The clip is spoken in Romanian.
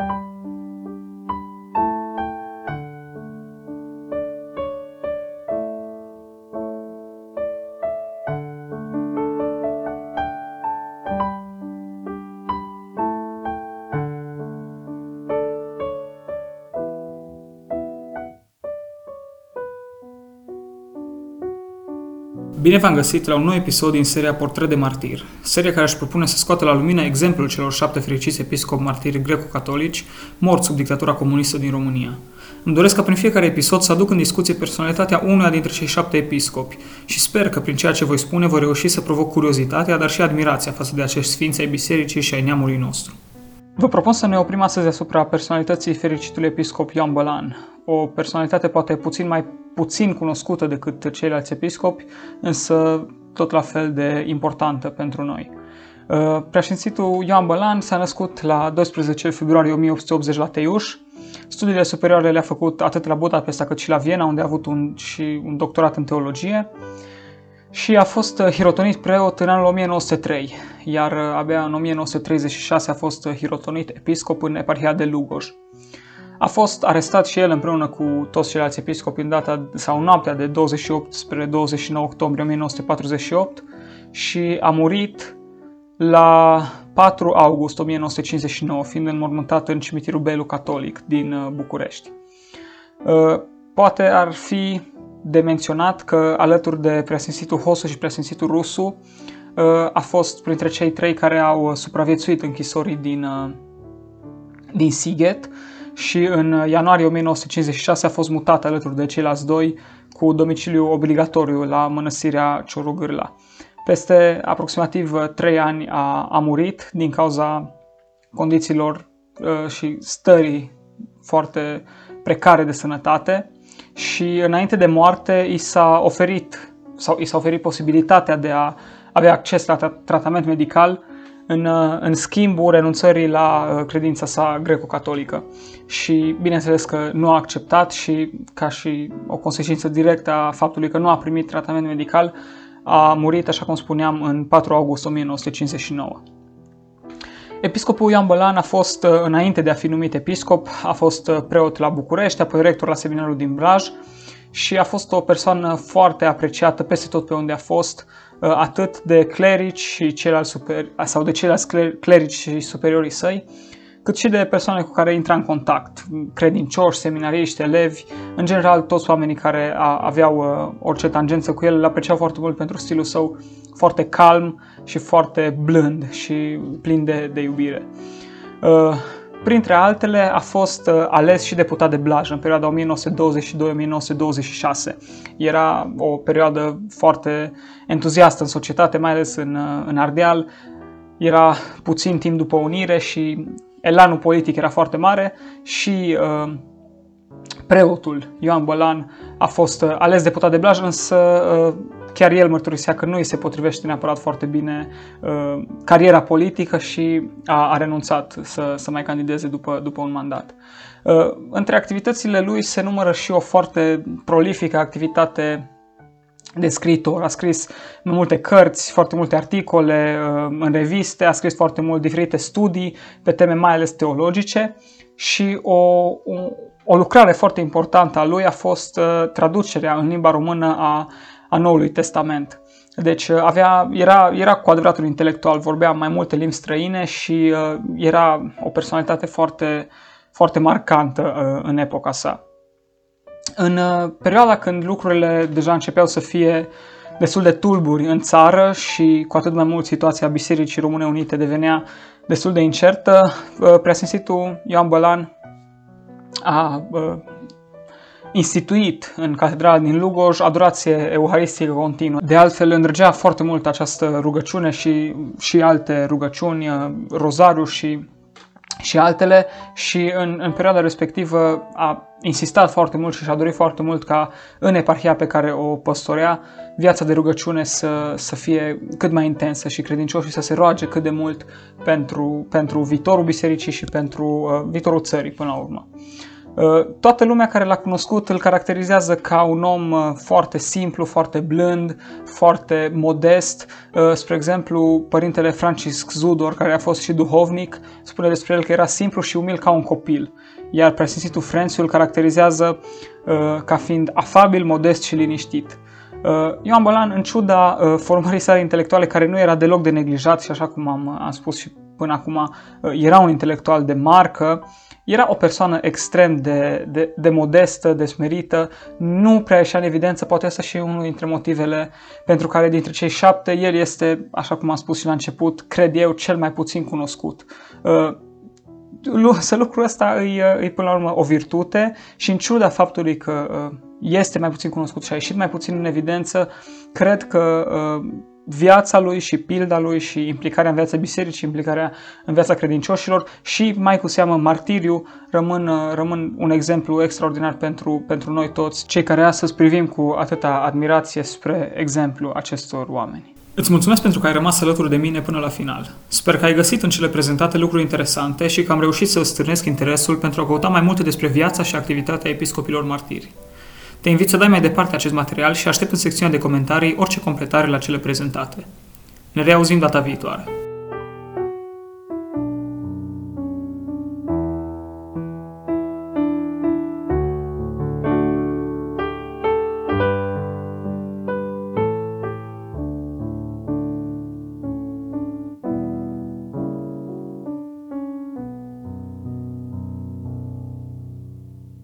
Thank you. Bine v-am găsit la un nou episod din seria Portret de Martir, seria care își propune să scoată la lumină exemplul celor șapte fericiți episcopi martiri greco-catolici morți sub dictatura comunistă din România. Îmi doresc ca prin fiecare episod să aduc în discuție personalitatea unuia dintre cei șapte episcopi și sper că prin ceea ce voi spune voi reuși să provoc curiozitatea, dar și admirația față de acești sfinți ai bisericii și ai neamului nostru. Vă propun să ne oprim astăzi asupra personalității fericitului episcop Ioan Bălan, o personalitate poate puțin mai puțin cunoscută decât ceilalți episcopi, însă tot la fel de importantă pentru noi. Uh, președințitul Ioan Bălan s-a născut la 12 februarie 1880 la Teiuș. Studiile superioare le-a făcut atât la Budapesta cât și la Viena, unde a avut un, și un doctorat în teologie. Și a fost hirotonit preot în anul 1903, iar abia în 1936 a fost hirotonit episcop în eparhia de Lugoj. A fost arestat și el împreună cu toți ceilalți episcopi în data sau noaptea de 28 spre 29 octombrie 1948 și a murit la 4 august 1959, fiind înmormântat în cimitirul Belu Catolic din uh, București. Uh, poate ar fi de menționat că alături de preasfințitul Hosu și preasfințitul Rusu uh, a fost printre cei trei care au supraviețuit închisorii din, din Sighet, și în ianuarie 1956 a fost mutat alături de ceilalți doi cu domiciliu obligatoriu la mănăstirea Ciorugârla. Peste aproximativ 3 ani a, a murit din cauza condițiilor uh, și stării foarte precare de sănătate și înainte de moarte i s-a oferit sau i s-a oferit posibilitatea de a avea acces la tratament medical în, uh, în schimbul renunțării la uh, credința sa greco-catolică. Și bineînțeles că nu a acceptat și ca și o consecință directă a faptului că nu a primit tratament medical, a murit, așa cum spuneam, în 4 august 1959. Episcopul Ioan Bălan a fost, uh, înainte de a fi numit episcop, a fost preot la București, apoi rector la seminarul din Braj și a fost o persoană foarte apreciată peste tot pe unde a fost, Uh, atât de clerici și ceilalți super, sau de ceilalți clerici și superiorii săi, cât și de persoane cu care intra în contact, credincioși, seminariști, elevi, în general toți oamenii care a, aveau uh, orice tangență cu el îl apreciau foarte mult pentru stilul său foarte calm și foarte blând și plin de, de iubire. Uh, Printre altele, a fost uh, ales și deputat de Blaj în perioada 1922-1926. Era o perioadă foarte entuziastă în societate, mai ales în, uh, în Ardeal. Era puțin timp după unire și elanul politic era foarte mare și uh, preotul Ioan Bălan a fost uh, ales deputat de Blaj, însă uh, chiar el mărturisea că nu îi se potrivește neapărat foarte bine uh, cariera politică și a, a renunțat să, să mai candideze după, după un mandat. Uh, între activitățile lui se numără și o foarte prolifică activitate de scriitor. A scris multe cărți, foarte multe articole uh, în reviste, a scris foarte mult diferite studii pe teme mai ales teologice și o, o, o lucrare foarte importantă a lui a fost uh, traducerea în limba română a a Noului Testament. Deci uh, avea, era, era cu adevărat un intelectual, vorbea mai multe limbi străine și uh, era o personalitate foarte, foarte marcantă uh, în epoca sa. În uh, perioada când lucrurile deja începeau să fie destul de tulburi în țară și cu atât mai mult situația Bisericii Române Unite devenea destul de incertă, uh, preasfințitul Ioan Bălan a uh, instituit în catedrala din Lugoj adorație euharistică continuă. De altfel, îndrăgea foarte mult această rugăciune și, și alte rugăciuni, uh, rozariu și, și altele și în, în perioada respectivă a insistat foarte mult și și-a dorit foarte mult ca în eparhia pe care o păstorea viața de rugăciune să, să fie cât mai intensă și credincioșii să se roage cât de mult pentru, pentru viitorul bisericii și pentru uh, viitorul țării până la urmă. Uh, toată lumea care l-a cunoscut îl caracterizează ca un om uh, foarte simplu, foarte blând, foarte modest. Uh, spre exemplu, părintele Francisc Zudor, care a fost și duhovnic, spune despre el că era simplu și umil ca un copil. Iar preasfințitul Frențiu îl caracterizează ca fiind afabil, modest și liniștit. Ioan Bălan, în ciuda formării sale intelectuale, care nu era deloc de neglijat și așa cum am, am spus și până acum, era un intelectual de marcă, era o persoană extrem de, de, de modestă, de smerită, nu prea ieșea în evidență, poate asta și unul dintre motivele pentru care dintre cei șapte el este, așa cum am spus și la început, cred eu, cel mai puțin cunoscut. Uh, să lucrul ăsta îi, îi până la urmă o virtute și în ciuda faptului că uh, este mai puțin cunoscut și a ieșit mai puțin în evidență, cred că uh, viața lui și pilda lui și implicarea în viața bisericii, implicarea în viața credincioșilor și mai cu seamă martiriu rămân, uh, rămân un exemplu extraordinar pentru, pentru noi toți, cei care astăzi privim cu atâta admirație spre exemplu acestor oameni. Îți mulțumesc pentru că ai rămas alături de mine până la final. Sper că ai găsit în cele prezentate lucruri interesante și că am reușit să îți stârnesc interesul pentru a căuta mai multe despre viața și activitatea episcopilor martiri. Te invit să dai mai departe acest material și aștept în secțiunea de comentarii orice completare la cele prezentate. Ne reauzim data viitoare.